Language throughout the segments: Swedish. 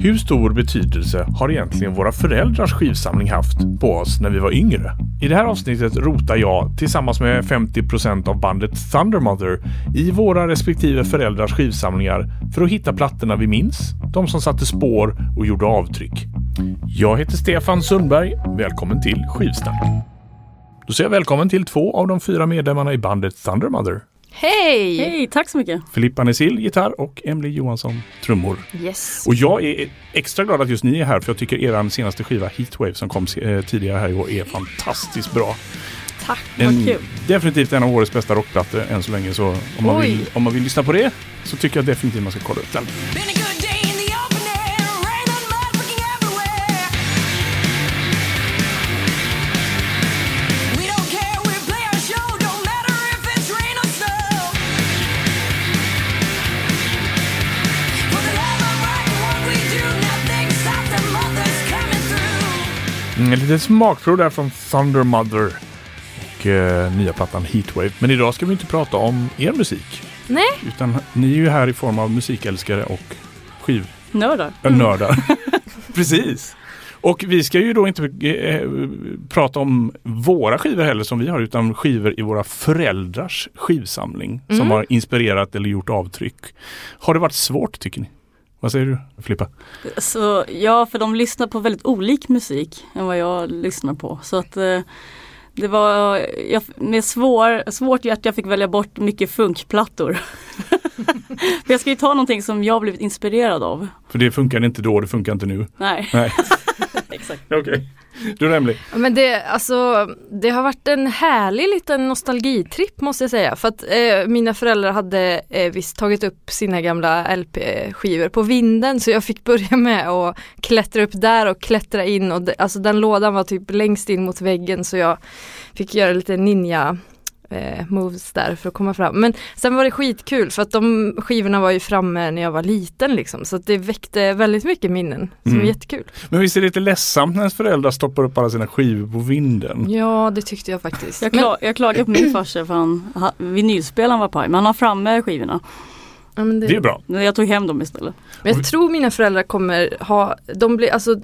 Hur stor betydelse har egentligen våra föräldrars skivsamling haft på oss när vi var yngre? I det här avsnittet rotar jag tillsammans med 50% av bandet Thundermother i våra respektive föräldrars skivsamlingar för att hitta plattorna vi minns, de som satte spår och gjorde avtryck. Jag heter Stefan Sundberg. Välkommen till Skivsnack. Då säger jag välkommen till två av de fyra medlemmarna i bandet Thundermother. Hej! Hej, tack så mycket. Filippa Nesil, gitarr och Emily Johansson, trummor. Yes. Och jag är extra glad att just ni är här för jag tycker er senaste skiva Heatwave som kom eh, tidigare här i år är fantastiskt bra. Tack, En, vad kul. definitivt en av årets bästa rockplattor än så länge så om man, Oj. vill, om man vill lyssna på det så tycker jag definitivt man ska kolla upp den. Mm, En liten smakprov där från Thunder Mother och eh, nya plattan Heatwave. Men idag ska vi inte prata om er musik Nej, utan ni är ju här i form av musikälskare och skiv Nördar. Ja, nördar. Precis. Och vi ska ju då inte eh, prata om våra skivor heller som vi har utan skivor i våra föräldrars skivsamling som Mm. har inspirerat eller gjort avtryck. Har det varit svårt tycker ni? Vad säger du Filippa? Så, ja, för de lyssnar på väldigt olik musik än vad jag lyssnar på. Så att eh, det var jag, med svår, svårt hjärta jag fick välja bort mycket funkplattor. för jag ska ju ta någonting som jag blivit inspirerad av. För det funkar inte då, det funkar inte nu. Nej, Nej, exakt. okej. Du Emily. Men det, alltså, det har varit en härlig liten nostalgitripp måste jag säga. För att eh, mina föräldrar hade eh, visst tagit upp sina gamla LP-skivor på vinden så jag fick börja med att klättra upp där och klättra in och det, alltså den lådan var typ längst in mot väggen så jag fick göra lite ninja eh, moves där för att komma fram. Men sen var det skitkul för att de skivorna var ju framme när jag var liten liksom så att det väckte väldigt mycket minnen. Så det Mm. var jättekul. Men visst är det lite ledsamt när ens föräldrar stoppar upp alla sina skivor på vinden? Ja det tyckte jag faktiskt. Jag, kla, jag klagade på min farsa för han, ha- vinylspelaren var paj, men han har framme skivorna. Ja, men Det är bra. Jag tog hem dem istället. Men jag tror mina föräldrar kommer ha, de blir, alltså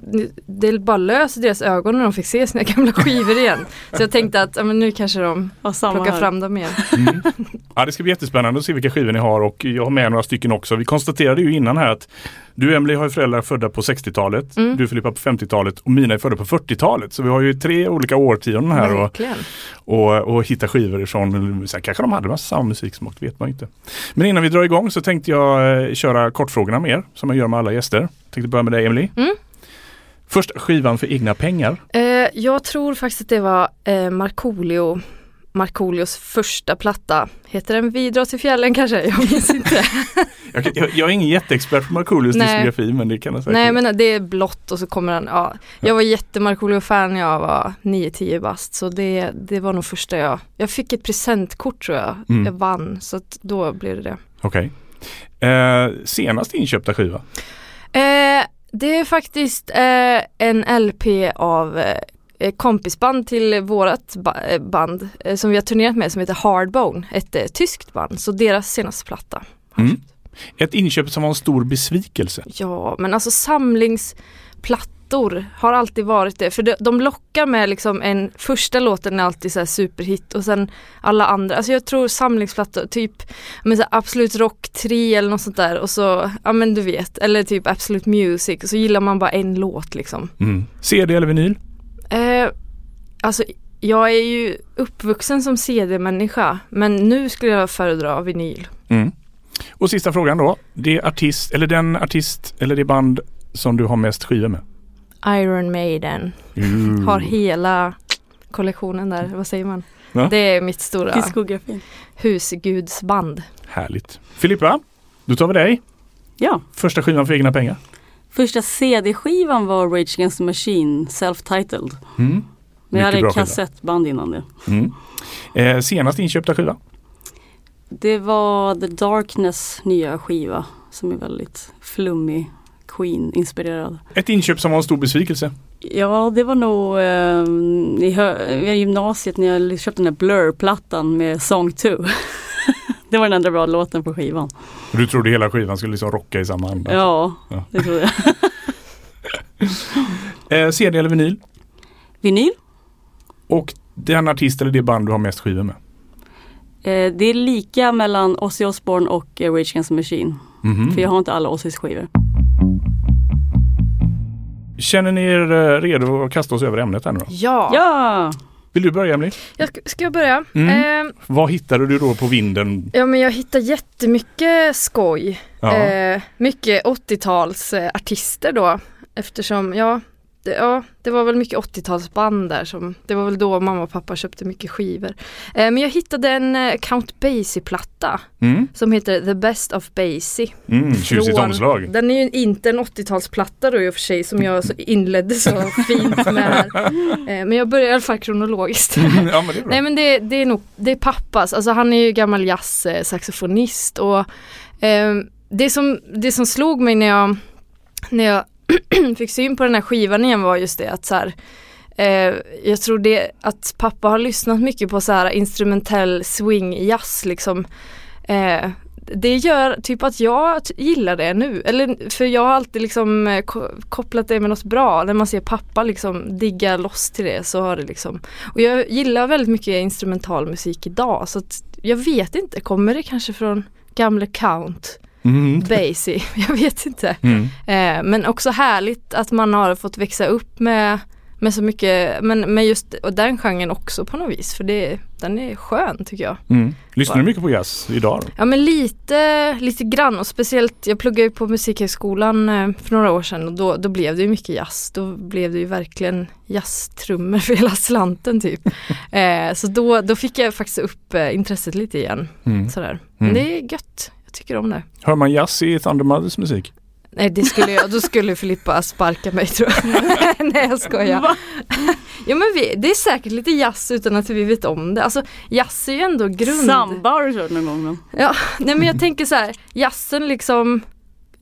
det bara lös i deras ögon när de fick se sina gamla skivor igen. Så jag tänkte att ja, men nu kanske de Ja, plockar här. fram dem igen. Mm. Ja, det ska bli jättespännande att se vilka skivor ni har och jag har med några stycken också. Vi konstaterade ju innan här att du Emily har ju föräldrar födda på 60-talet, Mm. du Filippa på 50-talet och mina är födda på 40-talet. Så vi har ju tre olika årtionden här och, Verkligen. Och, och hitta skivor ifrån. Sen kanske de hade massa samma musiksmak, vet man inte. Men innan vi drar igång så tänkte jag eh, köra kortfrågorna med er som jag gör med alla gäster. Tänkte börja med dig Emily. Mm. Först skivan för egna pengar. Eh, jag tror faktiskt att det var eh, Markoolio Markoolios första platta. Heter den Vi drar till fjällen kanske? Jag minns inte. Jag, jag, jag är ingen jätteexpert på Markoolios diskografi men det kan jag säkert. Nej men det är blått och så kommer den, ja. Jag var jätte-Markoolio-fan när jag var 9-10 bast så det, det var nog första jag, jag fick ett presentkort tror jag, Mm. jag vann så då blev det det. Okej. Eh, senast inköpta skiva? Eh, det är faktiskt eh, en LP av eh, kompisband till vårat eh, band eh, som vi har turnerat med som heter Hardbone, ett eh, tyskt band. Så deras senaste platta. Mm. Ett inköp som var en stor besvikelse. Ja, men alltså samlingsplattor har alltid varit det. För de, lockar med liksom en, första låten är alltid så superhit och sen alla andra. Alltså jag tror samlingsplattor, typ men så Absolut Rock 3 eller något sånt där och så, ja men du vet, eller typ Absolute Music och så gillar man bara en låt liksom. Mm. CD eller vinyl? Eh, alltså jag är ju uppvuxen som CD-människa men nu skulle jag föredra vinyl. Mm. Och sista frågan då. Det artist, eller den artist eller det band som du har mest skivor med? Iron Maiden Mm. har hela kollektionen där, vad säger man? Ja. Det är mitt stora husgudsband. Härligt. Filippa, då tar vi dig. Ja, Första skivan för egna pengar. Första CD-skivan var Rage Against the Machine, self-titled. Mm. Men jag hade skiva. kassettband innan det. Mm. Eh, senast inköpta skiva? Det var The Darkness nya skiva som är väldigt flummig, Queen-inspirerad. Ett inköp som var en stor besvikelse. Ja, det var nog eh, i, i gymnasiet när jag köpte den här Blur-plattan med Song 2. Det var den enda bra låten på skivan. Du trodde hela skivan skulle liksom rocka i samma anda? Ja, Ja. det tror jag. Eh, CD eller vinyl? Vinyl. Och den artist eller det band du har mest skivor med? Eh, det är lika mellan Ozzy Osbourne och eh, Rage Against the Machine. Mhm. För jag har inte alla Ozzys skivor. Känner ni er eh, redo att kasta oss över ämnet här nu då? Ja, Ja! Vill du börja jag, ska- jag börja? Mm. Eh, Vad hittade du då på vinden? ja men jag hittar jättemycket skoj. Ja. Eh, mycket 80-tals eh, då. Eftersom, ja det, ja, det var väl mycket 80-talsband där som, det var väl då mamma och pappa köpte mycket skivor. Eh, men jag hittade en eh, Count Basie-platta Mm. som heter The Best of Basie. Mm, tjusigt omslag. Den är ju inte en 80-talsplatta då i och för sig som jag så inledde så fint med här. Eh, men jag börjar i alla fall kronologiskt. ja men det är bra. Nej men det, det är nog, det är pappas, alltså han är ju gammal jazzsaxofonist och eh, det, som, det som slog mig när jag, när jag fick syn på den här skivan igen var just det att så här, eh, jag tror det att pappa har lyssnat mycket på så här instrumentell swing jazz liksom. Eh, det gör typ att jag gillar det nu. Eller, för jag har alltid liksom eh, kopplat det med något bra. När man ser pappa liksom digga loss till det så har det liksom. Och jag gillar väldigt mycket instrumental musik idag. Så att jag vet inte, kommer det kanske från gamle Count Mm. Basie? Jag vet inte. Mm. Eh, men också härligt att man har fått växa upp med, med så mycket, men med just och den genren också på något vis. För det, den är skön tycker jag. Mm. Lyssnar du mycket på jazz idag? Då? Ja men lite, lite grann och speciellt, jag pluggade ju på Musikhögskolan eh, för några år sedan och då, då blev det ju mycket jazz. Då blev det ju verkligen jazztrummor för hela slanten typ. eh, så då, då fick jag faktiskt upp eh, intresset lite igen. Mm. Sådär. Men Mm. det är gött, jag tycker om det. Hör man jazz i Thunder Mothers musik? Nej det skulle jag, då skulle Filippa sparka mig tror jag. Nej jag skojar. Va? Ja men vi, det är säkert lite jazz utan att vi vet om det. Alltså jazz är ju ändå grund. Samba har du kört någon gång? Men. Ja, nej men jag tänker så här, jazzen liksom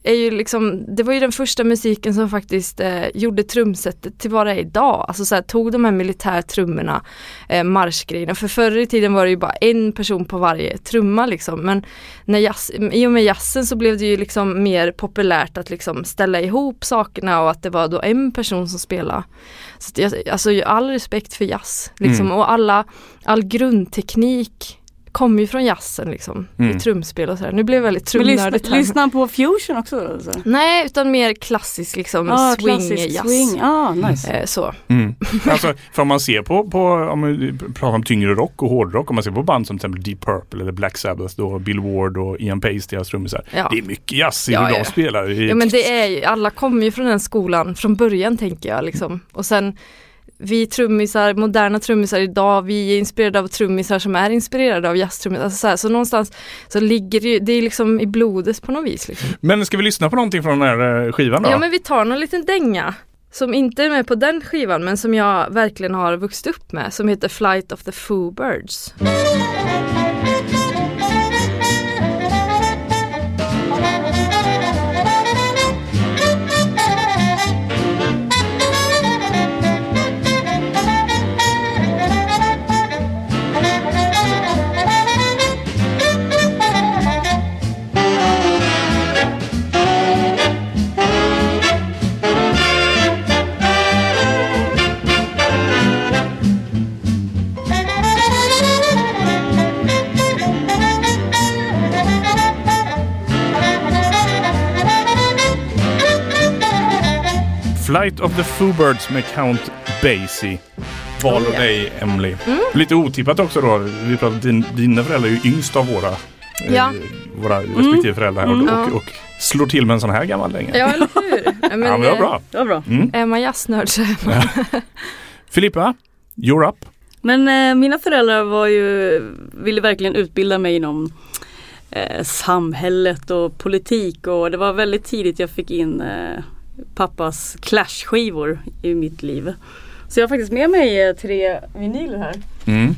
är ju liksom, det var ju den första musiken som faktiskt eh, gjorde trumsetet till vad det är idag. Alltså så här, tog de här militärtrummorna, eh, marschgrejerna. För förr i tiden var det ju bara en person på varje trumma liksom. Men när jazz, i och med jazzen så blev det ju liksom mer populärt att liksom ställa ihop sakerna och att det var då en person som spelade. Så att alltså all respekt för jazz liksom. Mm. och alla, all grundteknik kommer ju från jazzen liksom. Mm. I trumspel och sådär. Nu blev jag väldigt Men lyssna, trumnördigt här. lyssnar han på fusion också? Då, alltså? Nej, utan mer klassisk liksom Ah, swing klassisk jazz. swing. Ah, nice. Eh, så. Mm. Alltså, för om man ser på, på om man pratar om tyngre rock och hårdrock, om man ser på band som till exempel Deep Purple eller Black Sabbath då, Bill Ward och Ian Pace, deras trummisar. Ja. Det är mycket jazz i Ja, hur ja. de spelar. Ja men det är ju, alla kommer ju från den skolan från början tänker jag liksom. Och sen vi trummisar, moderna trummisar idag, vi är inspirerade av trummisar som är inspirerade av jazztrummisar. Alltså så, här, så någonstans så ligger det ju, det är liksom i blodet på något vis. Liksom. Men ska vi lyssna på någonting från den här eh, skivan då? Ja men vi tar någon liten dänga som inte är med på den skivan men som jag verkligen har vuxit upp med som heter Flight of the Foo Birds. Flight of the Foo Birds med Count Basie. Val av Oh, ja. dig Emily. Mm. Lite otippat också då. Vi pratade din, dina föräldrar är ju yngst av våra, eh, Ja. våra respektive föräldrar här Mm. och, och, och slår till med en sån här gammal dänga. Ja eller hur? Ja, ja, men det var bra. Det var bra. Mm. Är man jazznörd så är man. Filippa, you're up. Men eh, mina föräldrar var ju, ville verkligen utbilda mig inom eh, samhället och politik och det var väldigt tidigt jag fick in eh, pappas Clash-skivor i mitt liv. Så jag har faktiskt med mig eh, tre vinyler här. Mm.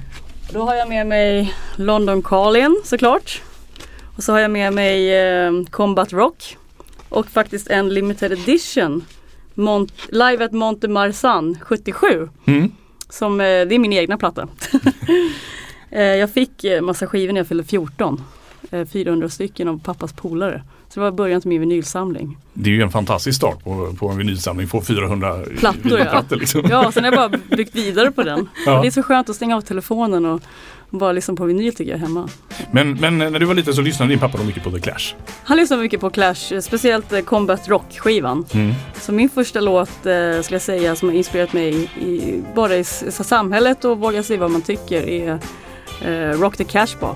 Då har jag med mig London Calling såklart. Och så har jag med mig eh, Combat Rock. Och faktiskt en limited edition. Mont- Live at Monte Marsan 77. Mm. Som, eh, det är min egna platta. eh, jag fick eh, massa skivor när jag fyllde 14. Eh, 400 stycken av pappas polare. Så det var början till min vinylsamling. Det är ju en fantastisk start på, på en vinylsamling. Få 400 Plattor, ja. liksom. Ja, sen har jag bara byggt vidare på den. Ja. Det är så skönt att stänga av telefonen och bara lyssna på vinyl tycker jag hemma. Men, men när du var liten så lyssnade din pappa då mycket på The Clash. Han lyssnar mycket på Clash, eh, speciellt eh, Combat Rock-skivan. Mm. Så min första låt eh, skulle jag säga som har inspirerat mig i, bara i samhället och våga säga vad man tycker är eh, Rock the Cash Bar.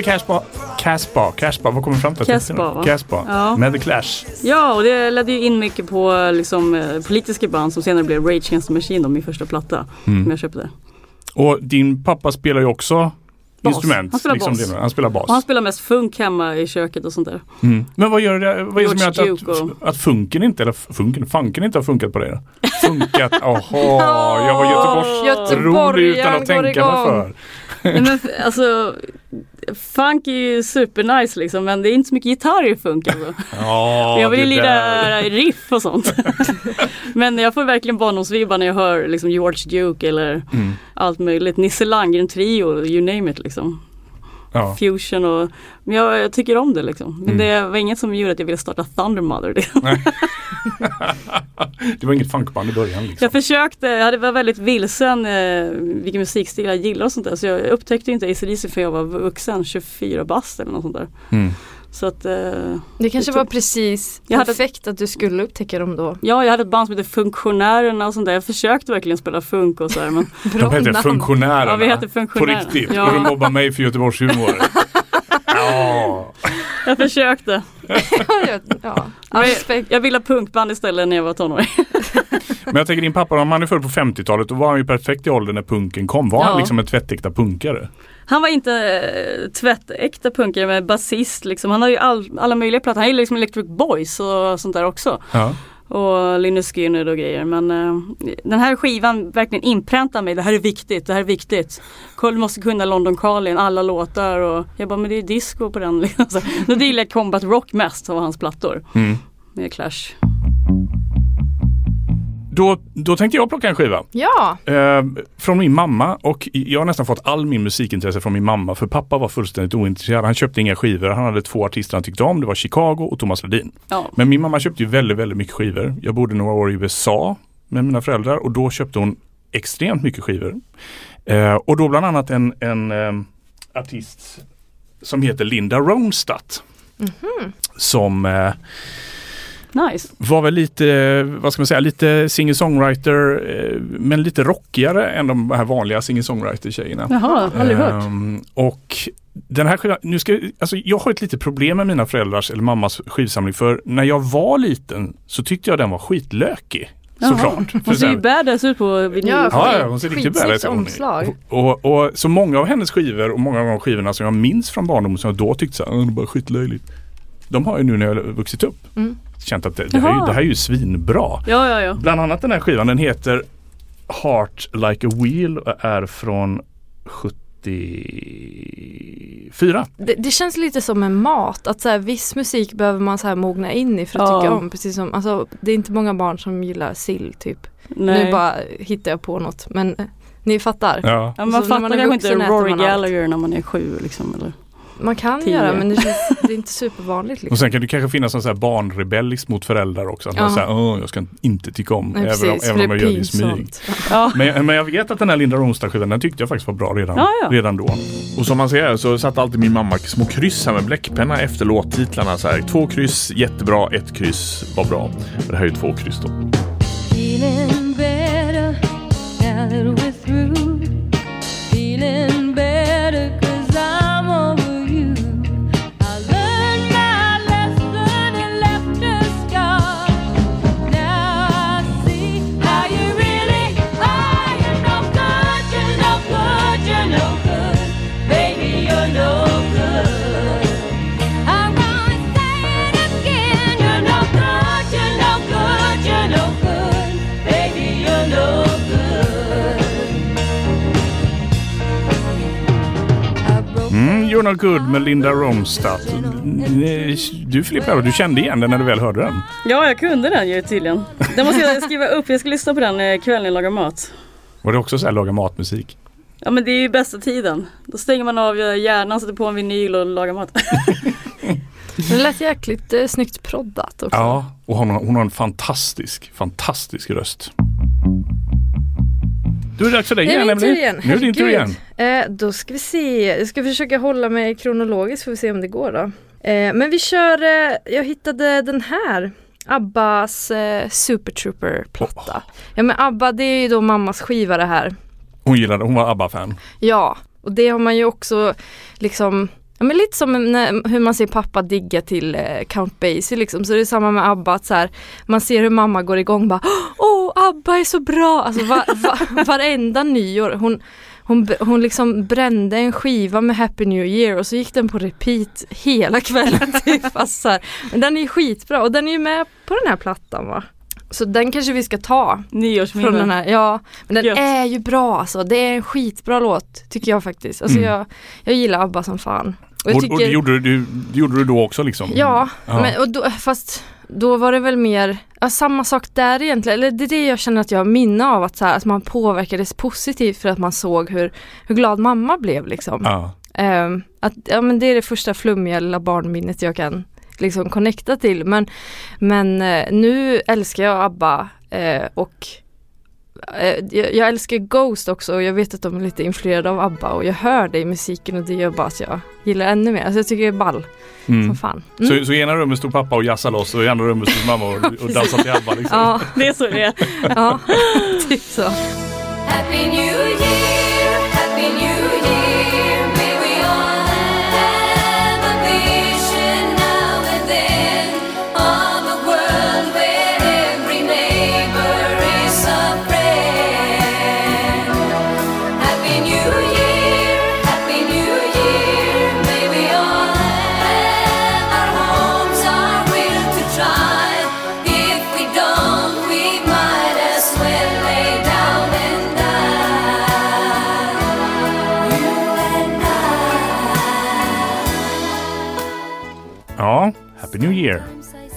Rock the Casbah. Casbah, Casbah, vad kommer fram till? Casbah, va? Casbah. Ja. Med The Clash. Ja, och det ledde ju in mycket på liksom, eh, politiska band som senare blev Rage Against the Machine, då, min första platta Mm. som jag köpte. Och din pappa spelar ju också Bas. instrument. Han spelar bas. det- han spelar bas. Och han spelar mest funk hemma i köket och sånt där. Mm. Men vad gör det, vad är det som gör att, att, att funken inte, eller funken, funken inte har funkat på dig? Funkat, jaha, jag var Göteborgs rolig utan att tänka mig för. Nej, men alltså, funk är ju supernice liksom men det är inte så mycket gitarr i funk alltså. Ja, jag vill ju lira riff och sånt. men jag får verkligen barndomsvibbar när jag hör liksom George Duke eller Mm. allt möjligt. Nisse Landgren Trio, you name it liksom. Ja. Fusion och jag, jag tycker om det liksom. Men Mm. det var inget som gjorde att jag ville starta Thunder Mother. Liksom. Det var inget funkband i början liksom. Jag försökte, jag var väldigt vilsen eh, vilken musikstil jag gillar och sånt där. Så jag upptäckte inte ACDC för jag var vuxen, 24 bast eller något sånt där. Mm. Så att eh, Det kanske tror- var precis Jag hade- perfekt att du skulle upptäcka dem då. Ja, jag hade ett band som hette Funktionärerna och sånt där. Jag försökte verkligen spela funk och så här, men De heter namn. Funktionärerna. Ja, vi På Funktionärerna. riktigt. Ja. Och de mobbar mig för Göteborgs humor. ja. jag försökte. ja, respekt. Jag ville ha punkband istället när jag var tonåring. Men jag tänker din pappa, om han är född på 50-talet, då var han ju perfekt i åldern när punken kom. Var han Ja. liksom en tvättäkta punkare? Han var inte eh, tvättäkta punkare men basist liksom. Han har ju all, alla möjliga plattor. Han gillar liksom Electric Boys och sånt där också. Ja. Och Linus Skinner och grejer. Men eh, den här skivan verkligen inpräntar mig. Det här är viktigt, det här är viktigt. Carl måste kunna London Calling, alla låtar och jag bara, men det är disco på den. Liksom. Då gillar jag Combat Rock mest av hans plattor. Mm. Med Clash. Då, då tänkte jag plocka en skiva. Ja, Eh, från min mamma och jag har nästan fått all min musikintresse från min mamma för pappa var fullständigt ointresserad. Han köpte inga skivor. Han hade två artister han tyckte om. Det var Chicago och Thomas Ledin. Ja. Men min mamma köpte ju väldigt, väldigt mycket skivor. Jag bodde några år i USA med mina föräldrar och då köpte hon extremt mycket skivor. Eh, och då bland annat en, en eh, artist som heter Linda Ronstadt. Som eh, Nice. var väl lite, vad ska man säga, lite singer-songwriter eh, men lite rockigare än de här vanliga singer-songwriter-tjejerna. Jaha, aldrig hört. Ehm, och den här nu ska, alltså jag har ett litet problem med mina föräldrars eller mammas skivsamling för när jag var liten så tyckte jag den var skitlökig. Såklart. Hon ser ju badass ut på vinyl. Ja, Ja, hon ser riktigt badass ut. omslag. Och, och så många av hennes skivor och många av de skivorna som jag minns från barndomen som jag då tyckte så här, "Åh, det är bara skitlöjligt. De har jag nu när jag har vuxit upp. Mm. Känt att det, det, här, är ju- det här är ju svinbra. Ja, ja, ja. Bland annat den här skivan, den heter Heart Like a Wheel och är från 74. Det, det känns lite som en mat, att så här, viss musik behöver man så här mogna in i för att Ja. tycka om. Precis som, alltså, det är inte många barn som gillar sill typ. Nej. Nu bara hittar jag på något men eh, ni fattar. Ja. Ja, man Så när fattar kanske inte Rory. Gallagher när man är sju liksom. Eller? Man kan Tio. göra men det, känns, det är inte supervanligt. Och Liksom. sen kan det kanske finnas någon så här barnrebellisk mot föräldrar också. Att man Ja. säger åh jag ska inte tycka om Nej, även, om, precis, även för om jag är gör det i smyg. Ja. Men, men jag vet att den här Linda Ronstadt-skivan den tyckte jag faktiskt var bra redan, Ja, ja. redan då. Och som man ser så satt alltid min mamma små kryss här med bläckpenna efter låttitlarna. Så här. Två kryss, jättebra. Ett kryss var bra. Och det här är ju två kryss då. You're Good med Linda Ronstadt. Du Filippa, du kände igen den när du väl hörde den? Ja, jag kunde den ju tydligen. Den måste jag skriva upp. Jag ska lyssna på den eh, kvällen jag lagar mat. Var det också så här laga matmusik? Ja men det är ju bästa tiden. Då stänger man av hjärnan, sätter på en vinyl och lagar mat. Det lät jäkligt eh, snyggt proddat också. Ja, och hon, har- hon har en fantastisk, fantastisk röst. Du är det dags för dig igen igen. Nu är det din tur igen. Eh, då ska vi se, jag ska försöka hålla mig kronologiskt får vi se om det går då. Eh, men vi kör, eh, jag hittade den här. Abbas eh, Super Trooper platta. Ja men Abba det är ju då mammas skiva det här. Hon gillade, hon var ABBA-fan. Ja, och det har man ju också liksom Ja, men lite som när, hur man ser pappa digga till eh, Count Basie liksom. Så det är samma med ABBA att så här, man ser hur mamma går igång bara Åh, ABBA är så bra! Alltså va, va, varenda nyår. Hon, hon, hon liksom brände en skiva med Happy New Year och så gick den på repeat hela kvällen. Typ. Alltså, så här. Men den är ju skitbra och den är ju med på den här plattan va. Så den kanske vi ska ta från den här, ja. Men den Gött. är ju bra alltså. Det är en skitbra låt tycker jag faktiskt. Alltså Mm. jag, jag gillar ABBA som fan. Och jag Och, tycker, och det, gjorde, du- du, det gjorde du då också liksom? Ja, Ja. Men, och då, fast då var det väl mer, ja, samma sak där egentligen. Eller det är det jag känner att jag har minne av att, så här, att man påverkades positivt för att man såg hur, hur glad mamma blev liksom. Ja. Ehm, att, ja, men det är det första flummiga lilla barnminnet jag kan liksom connecta till. Men, men eh, nu älskar jag ABBA eh, och jag, jag älskar Ghost också och jag vet att de är lite influerade av ABBA och jag hör det i musiken och det gör bara att jag gillar ännu mer. Alltså jag tycker det är ball Mm. som fan. Mm. Så, så i ena rummet stod pappa och jassade loss och i andra rummet stod mamma och, och dansade till ABBA liksom? Ja, Det är så det är. ja, typ så. Happy New Year, Happy New Year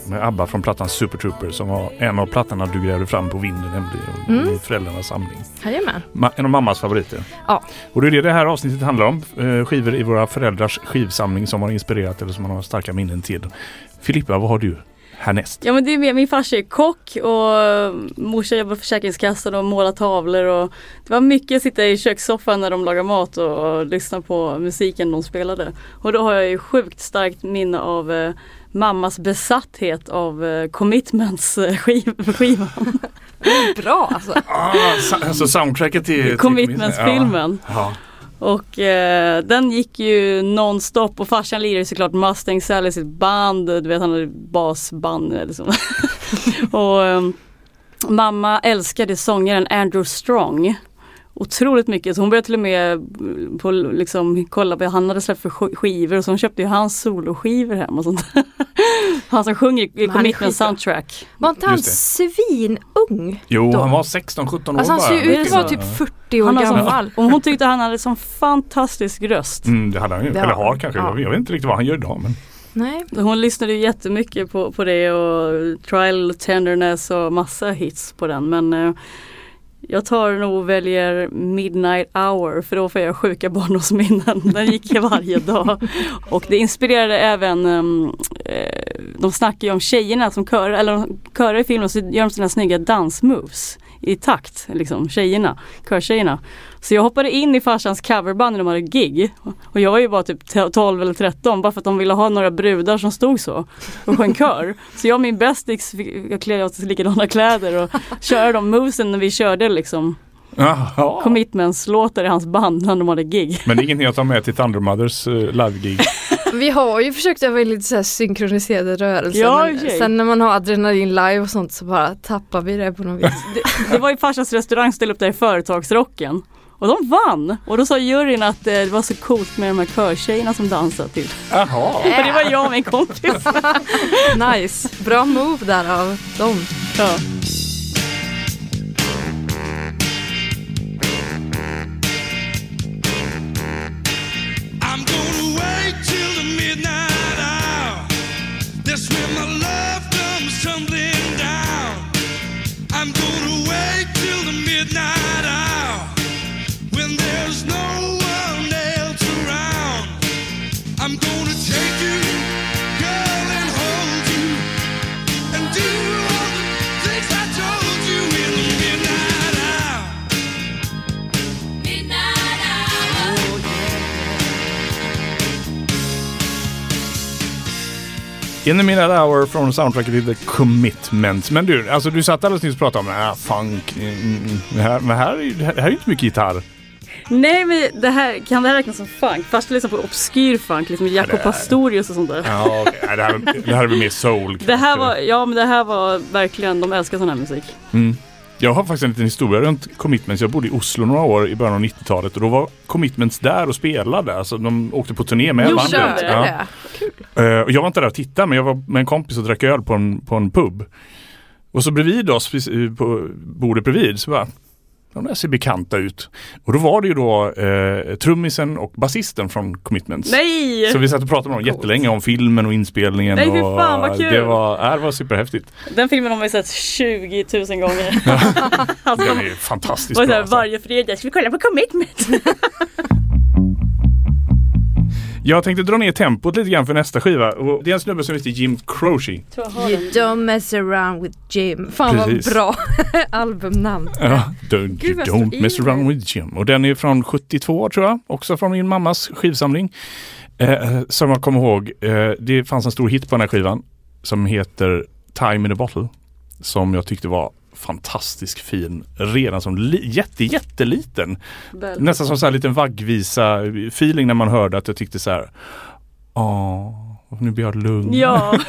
med ABBA från plattan Super Trooper som var en av plattorna du grävde fram på vinden nämligen Mm. i föräldrarnas samling. Jajamän. Ma- en av mammas favoriter. Ja. Och det är det det här avsnittet handlar om. Eh, skivor i våra föräldrars skivsamling som har inspirerat eller som man har starka minnen till. Filippa, vad har du härnäst? Ja men det är med, min farsa är kock och morsan jobbar på Försäkringskassan och målar tavlor och det var mycket att sitta i kökssoffan när de lagar mat och, och lyssna på musiken de spelade. Och då har jag ju sjukt starkt minne av eh, mammas besatthet av eh, Commitments eh, skiv, skivan. Bra alltså. Ah, alltså soundtracket till... Commitments-filmen. Ja. Ja. Och eh, den gick ju nonstop och farsan lirade såklart Mustang Sally i sitt band, du vet han hade basband eller så. och eh, mamma älskade sångaren Andrew Strong otroligt mycket så hon började till och med eh, på, liksom, kolla vad han hade släppt för sk- skivor och så hon köpte ju hans soloskivor hem och sånt. han som sjunger i Commitment soundtrack. Var inte han svinung? Jo, Då. han var 16-17 år Alltså han ser ju ut att vara typ 40 år Han gammal. som, och hon tyckte han hade sån fantastisk röst. Mm, det hade han ju. Det Eller har kanske. Ja. Jag, vet, jag vet inte riktigt vad han gör idag. Men... Nej. Hon lyssnade ju jättemycket på, på det och Trial Tenderness och massa hits på den men eh, jag tar nog och väljer Midnight Hour för då får jag sjuka barndomsminnen. Den gick jag varje dag. Och det inspirerade även, ehm, eh, de snackar ju om tjejerna som kör, eller de körar i filmen så gör de sina snygga dansmoves i takt, liksom tjejerna, körtjejerna. Så jag hoppade in i farsans coverband när de hade gig. Och jag var ju bara typ t- 12 eller 13 bara för att de ville ha några brudar som stod så och sjöng kör. Så jag och min bästis fick jag klä oss i likadana kläder och köra de movesen när vi körde liksom commitments-låtar i hans band när de hade gig. Men det är ingenting att ta med till Thunder Mothers uh, live-gig. Vi har ju försökt öva in lite så här synkroniserade rörelser Ja, sig. sen när man har adrenalin live och sånt så bara tappar vi det på något vis. Det, det var ju farsans restaurang som ställde upp där i företagsrocken. Och de vann! Och då sa juryn att eh, det var så coolt med de här körtjejerna som dansade till. Jaha. För det var jag och min kompis. nice, bra move där av dem. Ja. In the Midnight Hour från soundtracket till The Commitment. Men du, alltså du satt alldeles nyss och pratade om äh, funk. Mm, mm, det här, men här är ju det här är ju inte mycket gitarr. Nej men det här, kan det här räknas som funk? Fast liksom på obskyr funk, liksom Jaco är- Pastorius och sånt där. Ja. Nej, det, här, det här är väl mer soul. Det här var, ja men det här var verkligen, de älskar sån här musik. Mm. Jag har faktiskt en liten historia runt Commitments. Jag bodde i Oslo några år i början av 90-talet och då var Commitments där och spelade. Alltså de åkte på turné med Jo, bandet. körde det. Eh, och jag var inte där och tittade men jag var med en kompis och drack öl på en, på en pub. Och så bredvid oss, precis på bordet bredvid, så bara de där ser bekanta ut. Och då var det ju då eh, trummisen och basisten från Commitments. Nej! Så vi satt och pratade med dem jättelänge om filmen och inspelningen. Nej, fy och fan, vad kul. Det var, äh, det var superhäftigt. Den filmen har man ju sett 20 000 gånger. alltså, Den är ju fantastiskt bra. här, alltså. varje fredag ska vi kolla på Commitment. Jag tänkte dra ner tempot lite grann för nästa skiva. Och det är en snubbe som heter Jim Croce. You don't mess around with Jim. Fan Precis. vad bra albumnamn. Ja, don't, Gud, you don't mess around with Jim. Och den är från 72 tror jag. Också från min mammas skivsamling. Eh, som jag kommer ihåg. Eh, det fanns en stor hit på den här skivan. Som heter Time in a bottle. Som jag tyckte var fantastiskt fin. Redan som li- jätte, jätteliten. Väl. Nästan som så här liten vaggvisa feeling när man hörde att jag tyckte så här. Åh, nu blir jag lugn. Ja,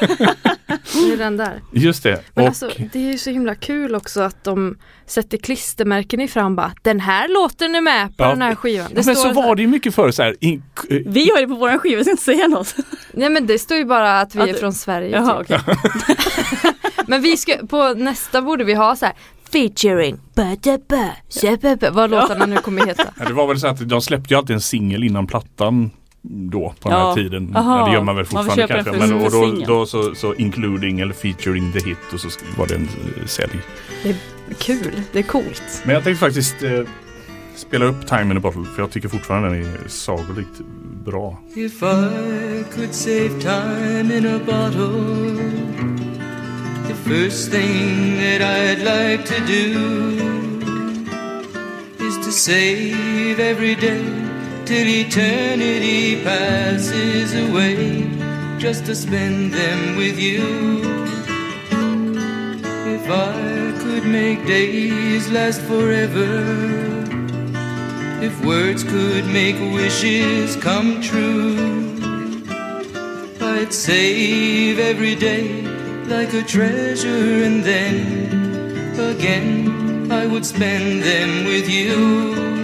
Det är den där. Just det. Men och, alltså det är ju så himla kul också att de sätter klistermärken i fram bara Den här låten är med på Ja. den här skivan. Det Ja, men står så var det ju mycket förr så här. In, vi har det på våran skiva, ska inte säga något. Nej men det står ju bara att vi Att- är från Sverige. Jaha, typ. okej. Men vi ska, på nästa borde vi ha så här featuring ba, vad låtarna nu kommer heta. Ja, det var väl så att de släppte ju alltid en singel innan plattan då på den här Ja. tiden. Aha. Ja, det gör man väl Man fortfarande den kanske. Men, och då, då så, så including eller featuring the hit och så var det en eh, sälj. Kul, det är coolt. Men jag tänkte faktiskt eh, spela upp Time in a Bottle för jag tycker fortfarande den är sagolikt bra. If I could save time in a bottle, the first thing that I'd like to do is to save every day till eternity passes away, just to spend them with you. If I could make days last forever. If words could make wishes come true, I'd save every day like a treasure, and then again I would spend them with you.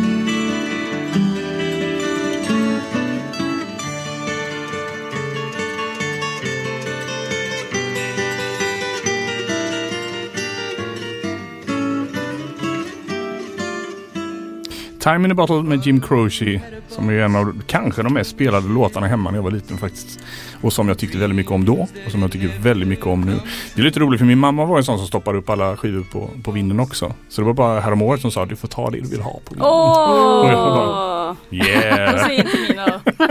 Time in a Bottle med Jim Croce som är en av kanske de mest spelade låtarna hemma när jag var liten faktiskt. Och som jag tyckte väldigt mycket om då och som jag tycker väldigt mycket om nu. Det är lite roligt för min mamma var en sån som stoppade upp alla skivor på, på vinden också. Så det var bara häromåret som sa du får ta det du vill ha på vinden. Åh! Och jag bara, Yeah! Mina.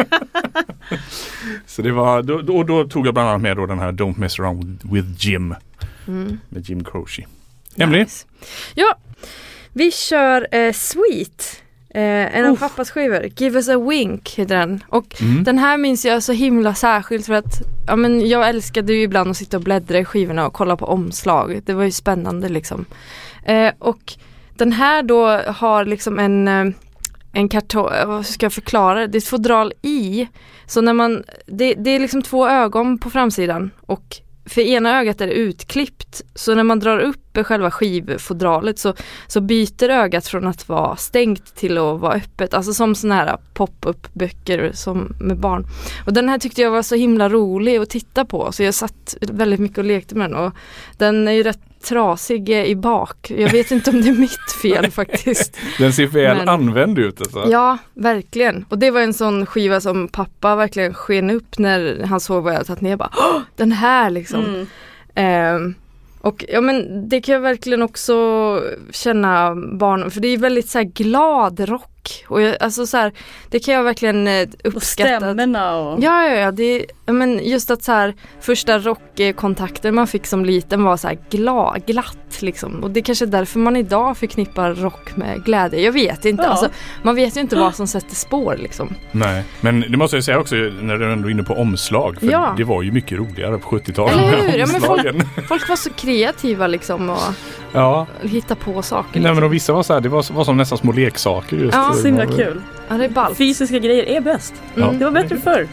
Så det var, då, då, då tog jag bland annat med då den här Don't Mess Around With Jim. Med Jim Croce. Emily? Nice. Ja, vi kör eh, Sweet. Eh, en av pappas skivor. Give us a wink heter den. Och Mm. den här minns jag så himla särskilt för att ja, men jag älskade ju ibland att sitta och bläddra i skivorna och kolla på omslag. Det var ju spännande liksom. Eh, och den här då har liksom en eh, en kartong, eh, vad ska jag förklara det? Det är ett fodral i. Så när man, det, det är liksom två ögon på framsidan och för ena ögat är det utklippt. Så när man drar upp själva skivfodralet så, så byter ögat från att vara stängt till att vara öppet. Alltså som sådana här pop-up böcker som med barn. Och den här tyckte jag var så himla rolig att titta på så jag satt väldigt mycket och lekte med den. Och den är ju rätt trasig eh, i bak. Jag vet inte om det är mitt fel faktiskt. Den ser väl Men- använd ut alltså. Ja, verkligen. Och det var en sån skiva som pappa verkligen sken upp när han såg vad jag tagit ner. Bara, "Åh, den här liksom. Mm. Ehm, och ja men det kan jag verkligen också känna barn, för det är väldigt så här glad rock rock. Och jag, alltså så här, det kan jag verkligen eh, Och uppskatta. stämmorna och... Ja, ja, ja, det, men just att så här, första rockkontakten man fick som liten var så här gla, glatt liksom. Och det är kanske är därför man idag förknippar rock med glädje. Jag vet inte, Ja. alltså, man vet ju inte vad som sätter spår liksom. Nej, men det måste jag säga också när du ändå är inne på omslag. För Ja. det var ju mycket roligare på 70-talet. Eller med hur? Ja, men folk-. Folk var så kreativa liksom och Ja, hitta på saker. nej Liksom. men och vissa var så här, det var, var som nästan små leksaker just. Ja, Så himla kul. Ja, det är ballt. Fysiska grejer är bäst. Mm. Det var bättre förr.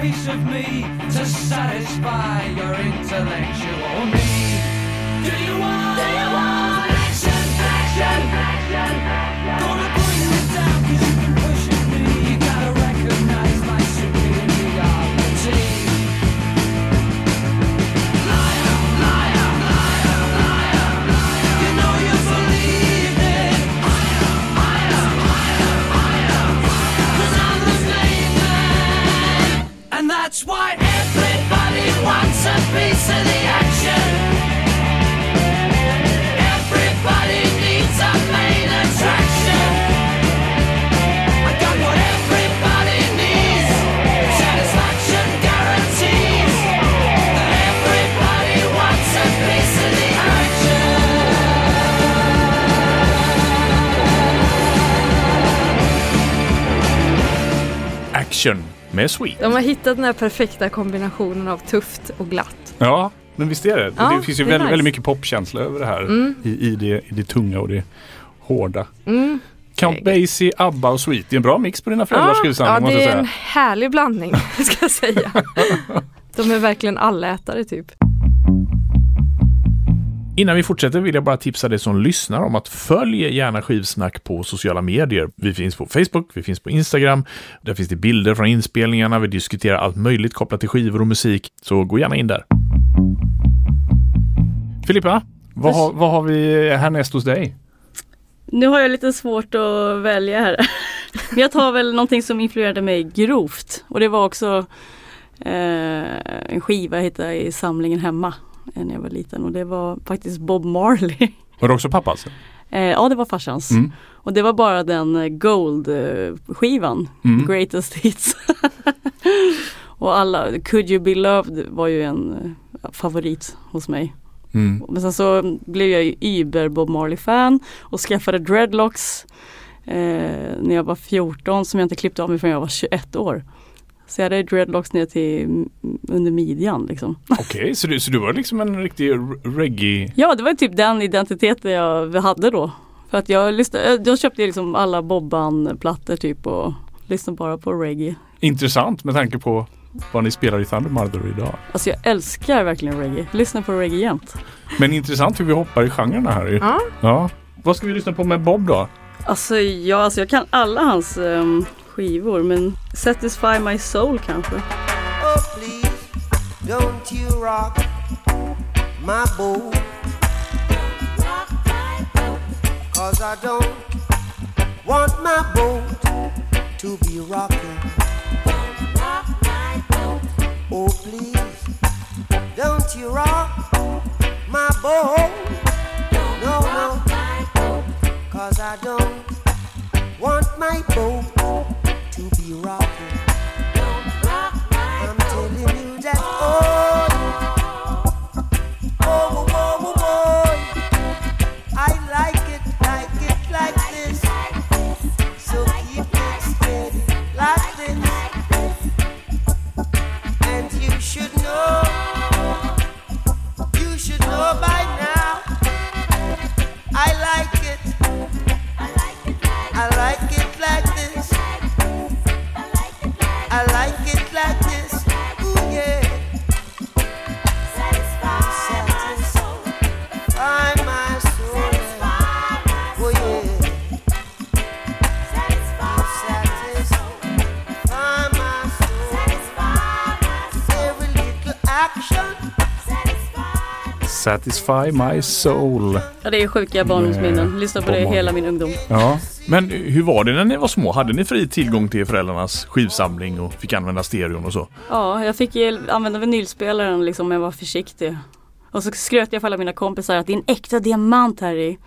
Piece of me to satisfy your intellectual med Sweet. De har hittat den här perfekta kombinationen av tufft och glatt. Ja, men visst är det. Ja, det finns ju det väldigt, nice. väldigt mycket popkänsla över det här. Mm. I, i, det, I det tunga och det hårda. Mm. Count Basie, ABBA och Sweet. Det är en bra mix på dina föräldrars Ja, måste det är en härlig blandning ska jag säga. De är verkligen allätare typ. Innan vi fortsätter vill jag bara tipsa dig som lyssnar om att följ gärna Skivsnack på sociala medier. Vi finns på Facebook, vi finns på Instagram. Där finns det bilder från inspelningarna. Vi diskuterar allt möjligt kopplat till skivor och musik. Så gå gärna in där. Filippa, vad har, vad har vi härnäst hos dig? Nu har jag lite svårt att välja här. Men jag tar väl någonting som influerade mig grovt. Och det var också eh, en skiva jag hittade i samlingen hemma när jag var liten. Och det var faktiskt Bob Marley. Var det också pappas? Eh, ja, det var farsans. Mm. Och det var bara den eh, Gold-skivan, Mm. Greatest Hits. och alla, Could You Be Loved var ju en eh, favorit hos mig. Mm. Men sen så blev jag ju Uber Bob Marley-fan och skaffade dreadlocks eh, när jag var 14 som jag inte klippte av mig förrän jag var 21 år. Så jag hade dreadlocks ner till mm, under midjan liksom. Okej, så, du, så du var liksom en riktig reggae... Ja, det var typ den identiteten jag hade då. För att jag, lyssnade, jag köpte liksom alla Bobban-plattor typ och lyssnade bara på reggae. Intressant med tanke på vad ni spelar i Thunder Mother idag. Alltså jag älskar verkligen reggae. Jag lyssnar på reggae jämt. Men intressant hur vi hoppar i genrerna här. ju. Ja. ja. Vad ska vi lyssna på med Bob då? Alltså, ja, alltså jag kan alla hans ehm, skivor men Satisfy My Soul kanske. Oh, please, don't you rock my boat. Cause I don't want my boat to be rocking. Oh, please, don't you rock my boat. No, no, cause I don't want my boat to Satisfy My Soul. Ja det är sjuka barndomsminnen. Lyssna på det Bob hela min ungdom. Ja, Men hur var det när ni var små? Hade ni fri tillgång till föräldrarnas skivsamling och fick använda stereon och så? Ja, jag fick använda vinylspelaren liksom om jag var försiktig. Och så skröt jag för alla mina kompisar att det är en äkta diamant här i.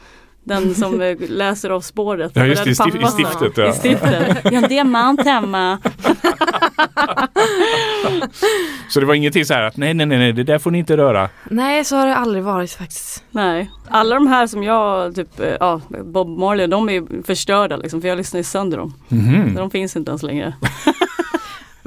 Den som läser av spåret. Ja, just det, i stif- i stiftet, ja. I stiftet. Jag har en diamant hemma. Så det var ingenting så här att nej, nej, nej, det där får ni inte röra. Nej så har det aldrig varit faktiskt. Nej, alla de här som jag, typ, eh, ja, Bob Marley, de är förstörda liksom. För jag lyssnar ju sönder dem. Mhm. De finns inte ens längre.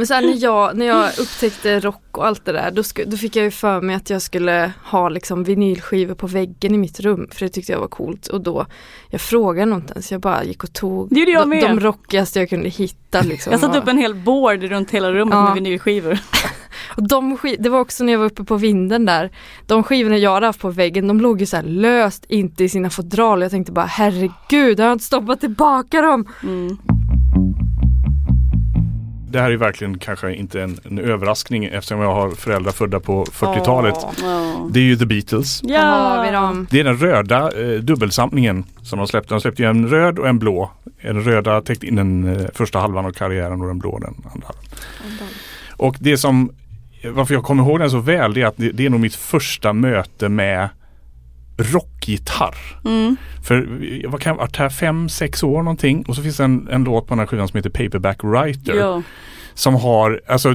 Men sen när jag, när jag upptäckte rock och allt det där då, sku, då fick jag ju för mig att jag skulle ha liksom vinylskivor på väggen i mitt rum för det tyckte jag var coolt och då jag frågade inte ens, jag bara gick och tog Det gjorde jag de, med. de rockigaste jag kunde hitta liksom. Jag satte upp en hel board runt hela rummet Ja. med vinylskivor. Och de det var också när jag var uppe på vinden där. De skivorna jag hade haft på väggen, de låg ju så löst inte i sina fodral. Jag tänkte bara herregud, har jag inte stoppat tillbaka dem? Mm. Det här är verkligen kanske inte en, en överraskning eftersom jag har föräldrar födda på 40-talet. Åh, Ja. Det är ju The Beatles. dem. Det är den röda eh, dubbelsamlingen som de släppte. De släppte ju en röd och en blå. Den röda täckte in den eh, första halvan av karriären och den blå den andra halvan. Och det som, varför jag kommer ihåg den så väl det är att det, det är nog mitt första möte med rockgitarr. Mm. För vad kan jag varit fem, sex år någonting och så finns det en, en låt på den här skivan som heter Paperback Writer. Ja. Som har, alltså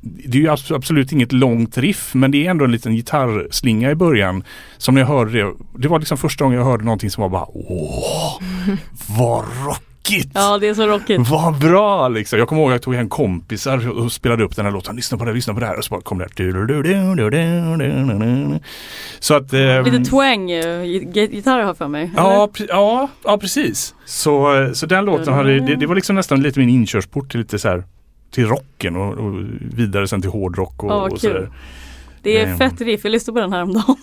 det- är ju abs- absolut inget långt riff men det är ändå en liten gitarrslinga i början. Som när jag hörde det, det var liksom första gången jag hörde någonting som var bara åh, vad rockigt! ja, det är så rockigt. Vad bra liksom. Jag kommer ihåg att jag tog hem kompisar och spelade upp den här låten. Lyssna på det, här, lyssna på det här. Och så bara kom det här. Så att... ehm, Lite twang eh, gi- gitarr har för mig. Ja, pre- ja, ja precis. Så, så den låten hade, det, det var liksom nästan lite min inkörsport till lite så här till rocken och, och vidare sen till hårdrock och, vad och sådär. Det är Ehm. fett riff, jag lyssnade på den här om dagen.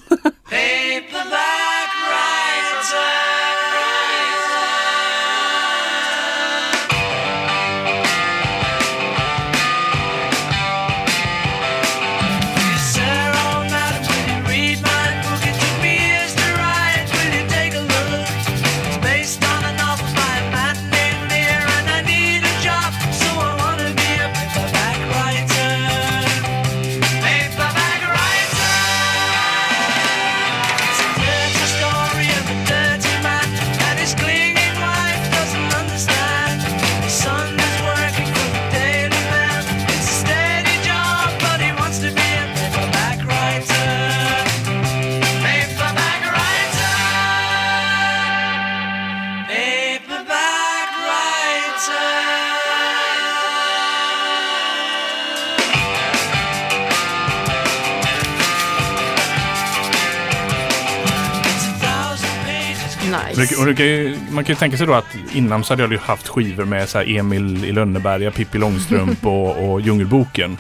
Nice. Och det kan ju, man kan ju tänka sig då att innan så hade jag ju haft skivor med så här Emil i Lönneberga, Pippi Långstrump och, och Djungelboken.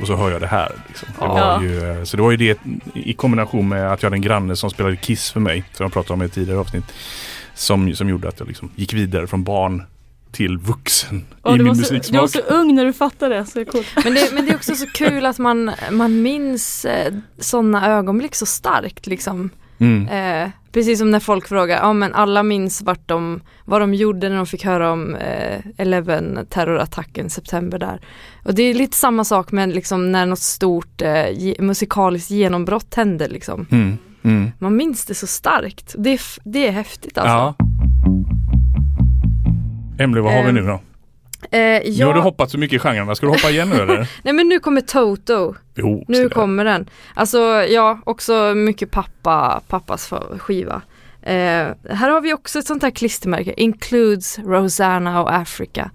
Och så hör jag det här. Liksom. Det var Ja. ju, så det var ju det i kombination med att jag hade en granne som spelade Kiss för mig. Som jag pratade om i ett tidigare avsnitt. Som, som gjorde att jag liksom gick vidare från barn till vuxen Och i min var så, du musiksmak. var så ung när du fattade det, så det är coolt. Men det, men det är också så kul att man, man minns eh, sådana ögonblick så starkt liksom. Mm. Eh, precis som när folk frågar, ja men alla minns vart de, vad de gjorde när de fick höra om eh, Eleven terrorattacken september där. Och det är lite samma sak med liksom när något stort eh, ge, musikaliskt genombrott hände liksom. Mm. Mm. Man minns det så starkt. Det är, det är häftigt alltså. Ja. Emelie, vad har vi Ehm, nu då? Eh, Nu har du hoppat så mycket i genrerna. Ska du hoppa igen nu eller? nej men nu kommer Toto. Jo, Nu kommer den. Alltså ja, också mycket pappa, pappas skiva. Eh, här har vi också ett sånt här klistermärke, Includes Rosanna och Africa.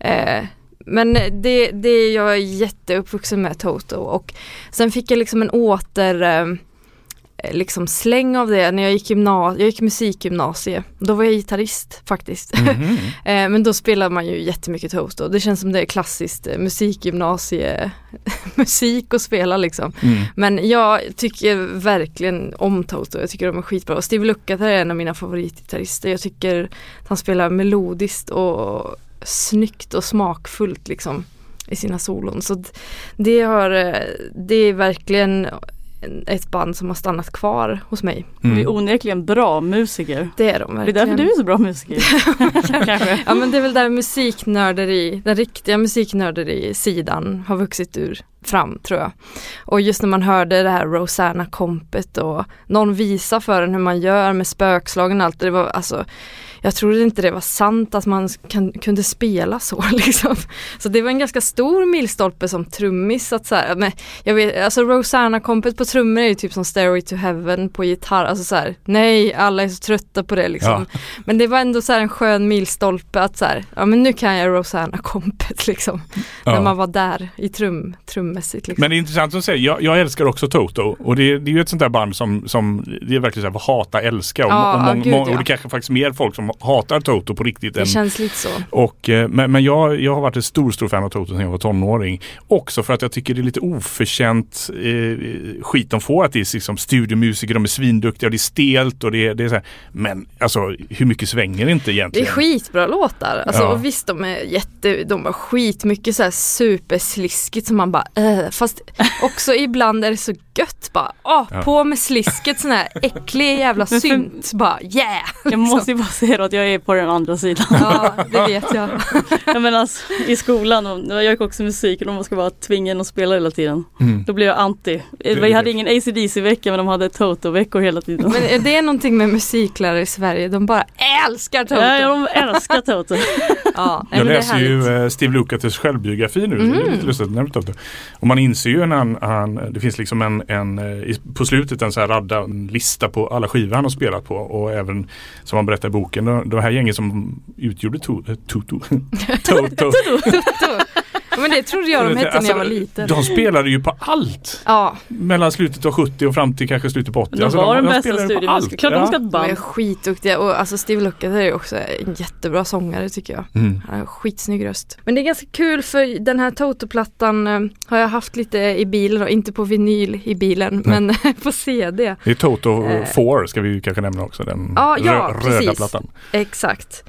Eh, men det, det jag är jätteuppvuxen med Toto och sen fick jag liksom en åter eh, liksom släng av det när jag gick, gymna- jag gick musikgymnasie. Då var jag gitarrist faktiskt. Mhm. Eh, Men då spelar man ju jättemycket Toto. Det känns som det är klassiskt eh, musikgymnasie musik att spela liksom. Mm. Men jag tycker verkligen om Toto. Jag tycker de är skitbra. Och Steve Lukather är en av mina favoritgitarrister. Jag tycker att han spelar melodiskt och snyggt och smakfullt liksom i sina solon. Så det har, eh, det är verkligen en- ett band som har stannat kvar hos mig. Vi är Mm. onekligen bra musiker. Det är de Det är verkligen. därför du är så bra musiker. Kanske. Ja men det är väl där musiknörderi, den riktiga musiknörderi-sidan har vuxit ur fram tror jag. Och just när man hörde det här Rosanna-kompet och någon visa för en hur man gör med spökslagen och allt. Det var alltså jag trodde inte det var sant att man kan, kunde spela så liksom. Så det var en ganska stor milstolpe som trummis att så här, men jag vet, alltså Rosanna-kompet på trummor är ju typ som Stairway to Heaven på gitarr, alltså så här, nej alla är så trötta på det liksom. Men det var ändå så här en skön milstolpe att så här, ja men nu kan jag Rosanna-kompet liksom. Ja. När man var där i trum, trummässigt liksom. Men det är intressant att säga, jag, jag älskar också Toto och det, det är ju ett sånt där band som, som det är verkligen så här, hata, älska och, Ja, och, ja, mång- gud, och ja. det kanske faktiskt mer folk som hatar Toto på riktigt det än, känns lite så. Och, eh, men men jag, jag har varit en stor, stor fan av Toto sedan jag var tonåring. Också för att jag tycker det är lite oförtjänt eh, skit de får. Att det är liksom studiomusiker, de är svinduktiga och det är stelt och det är, det är så här. Men alltså hur mycket svänger det inte Det är egentligen? skitbra låtar. Alltså, Ja. och visst de är jätte, de har skitmycket så här supersliskigt som man bara äh, Fast också ibland är det så gött bara, åh, Ja. på med slisket sån här äcklig jävla synt bara yeah! Jag måste ju bara säga då att jag är på den andra sidan. Ja, det vet jag. Jag menar alltså, i skolan, och jag gick också musik och de ska bara tvinga en att spela hela tiden. Mm. Då blev jag anti. Vi hade ingen ACDC-vecka men de hade Toto-veckor hela tiden. Men är det någonting med musiklärare i Sverige? De bara älskar Toto! Ja, de älskar Toto. Ja, Jag men läser ju eh, Steve Lucates självbiografi nu. Mhm. Det är lite lustigt Toto. Och man inser ju när han, han det finns liksom en, en eh, på slutet en så här radda, en lista på alla skivor han har spelat på och även som han berättar i boken, de, de här gängen som utgjorde to, Toto. Toto. Toto. Ja, men det trodde jag de hette när jag var Alltså, liten. De spelade ju på allt. Ja, Mellan slutet av 70 och fram till kanske slutet på 80. De Alltså, var den bästa spelade på studiemusiker. allt. Klart de ska ett de är band. skitduktiga och alltså Steve Lukather är ju också en jättebra sångare tycker jag. Mm. Han har en skitsnygg röst. Men det är ganska kul för den här Toto-plattan eh, har jag haft lite i bilen och inte på vinyl i bilen men på CD. Det är Toto Eh. 4 ska vi kanske nämna också. Den Ja, ja, röda precis. plattan. Exakt.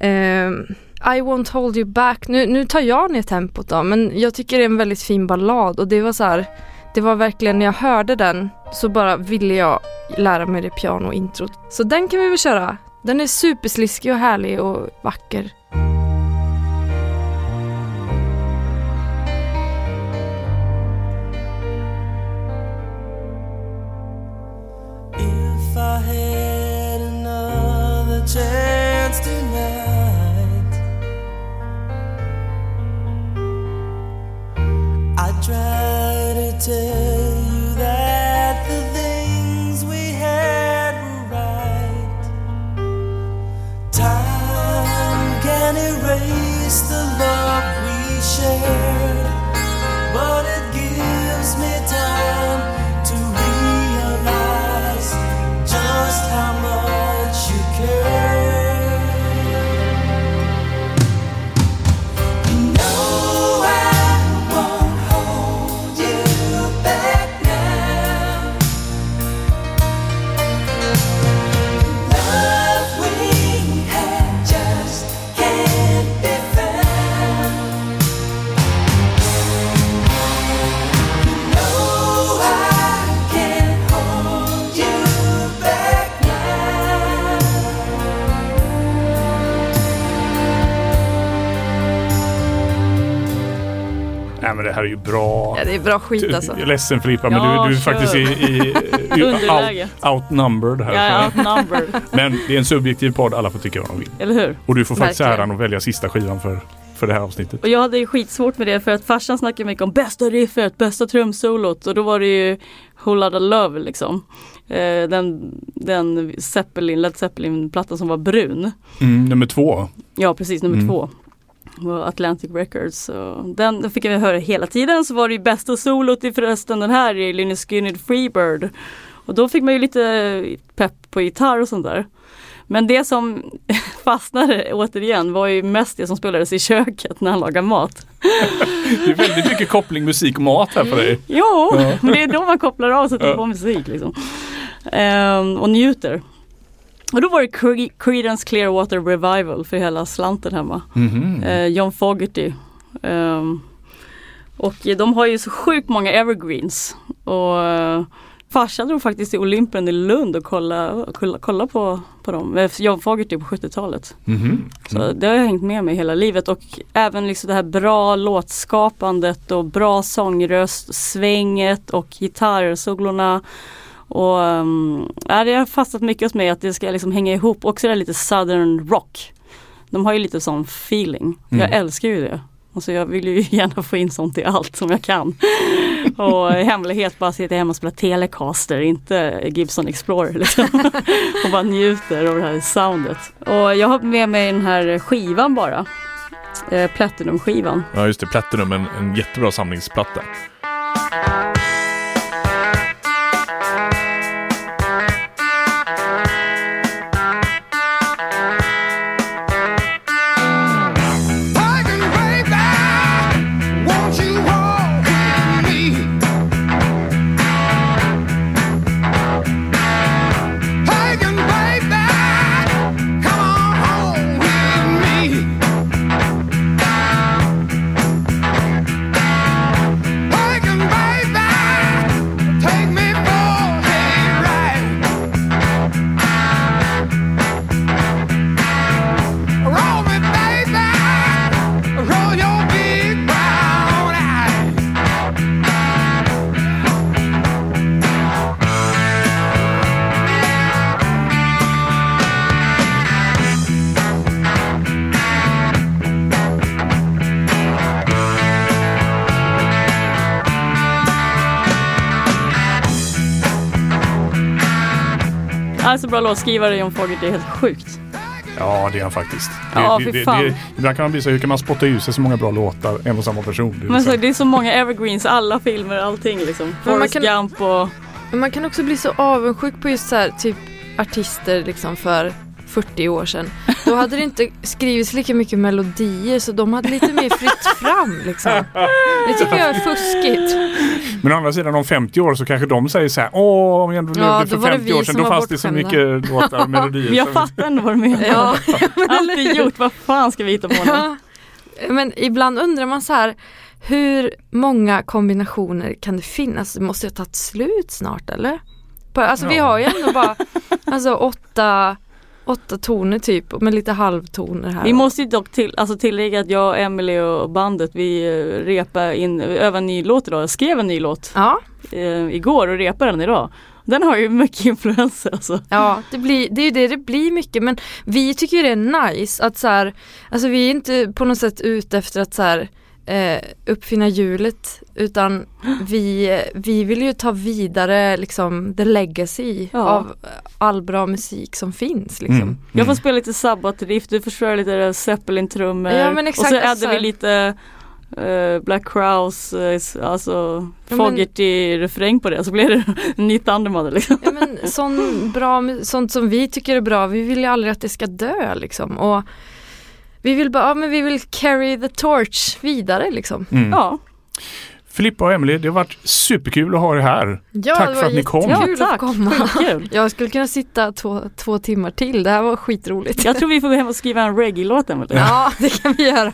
Ehm, i won't hold you back. Nu, nu tar jag ner tempot då men jag tycker det är en väldigt fin ballad och det var så här det var verkligen när jag hörde den så bara ville jag lära mig det pianointrot. Så den kan vi väl köra. Den är supersliskig och härlig och vacker. Tell you that the things we had were right. Time can erase the love we shared, här är ju bra. Ja, det är bra skit alltså. Jag är ledsen Filippa men Ja, du, du är kör. faktiskt i, i, i Underläge. out, outnumbered här. Är outnumbered. Men det är en subjektiv podd, alla får tycka vad de vill. Eller hur? Och du får faktiskt Verkligen. äran att välja sista skivan för, för det här avsnittet. Och jag hade ju skitsvårt med det för att farsan snackade mycket om bästa riffet, bästa trumsolot och då var det ju Whole Lotta Love liksom. Eh, den, den Zeppelin, Led Zeppelin-plattan som var brun. Mm, nummer två. Ja precis, nummer Mm. två. Atlantic Records. Den, den fick jag höra hela tiden. Så var det bästa solot i förresten den här i Lynyrd Skynyrd Freebird. Och då fick man ju lite pepp på gitarr och sånt där. Men det som fastnade återigen var ju mest det som spelades i köket när han lagade mat. Det är väldigt mycket koppling musik och mat här på dig. Jo, Ja. men det är då man kopplar av och sätter Ja. på musik liksom. Ehm, och njuter. Och då var det Cre- Creedence Clearwater Revival för hela slanten hemma. Mhm. Eh, John Fogerty. Ehm, och de har ju så sjukt många evergreens. Och eh, farsa drog faktiskt till Olympen i Lund och kolla, kolla, kolla på, på dem. Eh, John Fogerty på 70-talet. Mhm. Så det har jag hängt med mig hela livet och även liksom det här bra låtskapandet och bra sångröst, svänget och gitarrsolorna. Och um, ja, det har fastnat mycket hos mig att det ska liksom hänga ihop. Också det här lite southern rock. De har ju lite sån feeling. Jag Mm. älskar ju det. Och så jag vill ju gärna få in sånt i allt som jag kan. och i hemlighet bara sitta hemma och spela Telecaster, inte Gibson Explorer. Liksom. och bara njuter av det här soundet. Och jag har med mig den här skivan bara. Eh, Platinum-skivan. Ja just det, Platinum, en, en jättebra samlingsplatta. Alltså bra låtskrivare John Fogerty, det är helt sjukt. Ja, det är han faktiskt. Ja, det, fy det, fan. det, ibland kan man bli så, hur kan man spotta ur sig så många bra låtar, en och samma person? Det är Men så, så- det är så många evergreens, alla filmer, allting liksom. Men man Forrest kan- Gump och Men man kan också bli så avundsjuk på just så här, typ artister liksom för 40 år sedan. Då hade det inte skrivits lika mycket melodier så de hade lite mer fritt fram liksom. Det tycker jag är fuskigt. Men å andra sidan om 50 år så kanske de säger så här, åh, om jag Ja, för var det 50 vi år sedan, då fanns det så bortskämda." mycket låtar och melodier. jag fattar ändå vad du menar. Ja, Allt är gjort, vad fan ska vi hitta på nu? Ja. Men ibland undrar man så här hur många kombinationer kan det finnas? Det måste ju ha tagit slut snart eller? Alltså vi Ja. har ju ändå bara alltså, åtta, åtta toner typ med lite halvtoner här. Vi måste ju dock till, alltså tillägga att jag, Emily och bandet vi eh, repar in, övar en ny låt idag. Jag skrev en ny låt Ja, eh, igår och repar den idag. Den har ju mycket influenser alltså. ja det, blir, det är ju det det blir mycket men vi tycker ju det är nice att så här, alltså vi är inte på något sätt ute efter att så här eh, uppfinna hjulet utan vi, vi vill ju ta vidare liksom the legacy Ja. av all bra musik som finns liksom. Mm. Jag får spela lite Sabbath-riff, du får köra lite Zeppelin-trummor. Ja, och så alltså. addar vi lite eh, Black Crowes, eh, alltså Ja, Fogerty-refräng på det. Så blir det ny Thundermother liksom. Ja, men sån bra, sånt som vi tycker är bra, vi vill ju aldrig att det ska dö liksom. Och vi vill bara, ja men vi vill carry the torch vidare liksom. Mm. Ja, Filippa och Emily, det har varit superkul att ha er här. Ja, Tack för att ni kom. Ja, att tack. få komma. Jag skulle kunna sitta två, två timmar till, det här var skitroligt. Jag tror vi får gå hem och skriva en reggae-låt Emelie. Ja, det kan vi göra.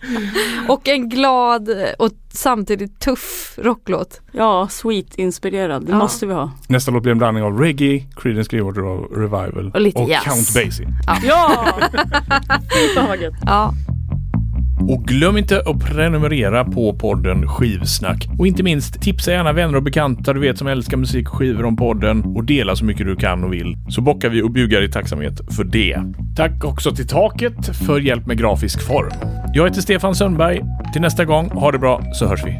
Och en glad och samtidigt tuff rocklåt. Ja, sweet-inspirerad. Det Ja. måste vi ha. Nästa låt blir en blandning av reggae, Creedence Clearwater Revival Och lite jazz. Count Basie. Ja! Fy fan vad gött. Ja, Mm. Och glöm inte att prenumerera på podden Skivsnack. Och inte minst tipsa gärna vänner och bekanta du vet som älskar musik och skivor om podden och dela så mycket du kan och vill. Så bockar vi och bugar i tacksamhet för det. Tack också till Taket för hjälp med grafisk form. Jag heter Stefan Sundberg. Till nästa gång, ha det bra så hörs vi.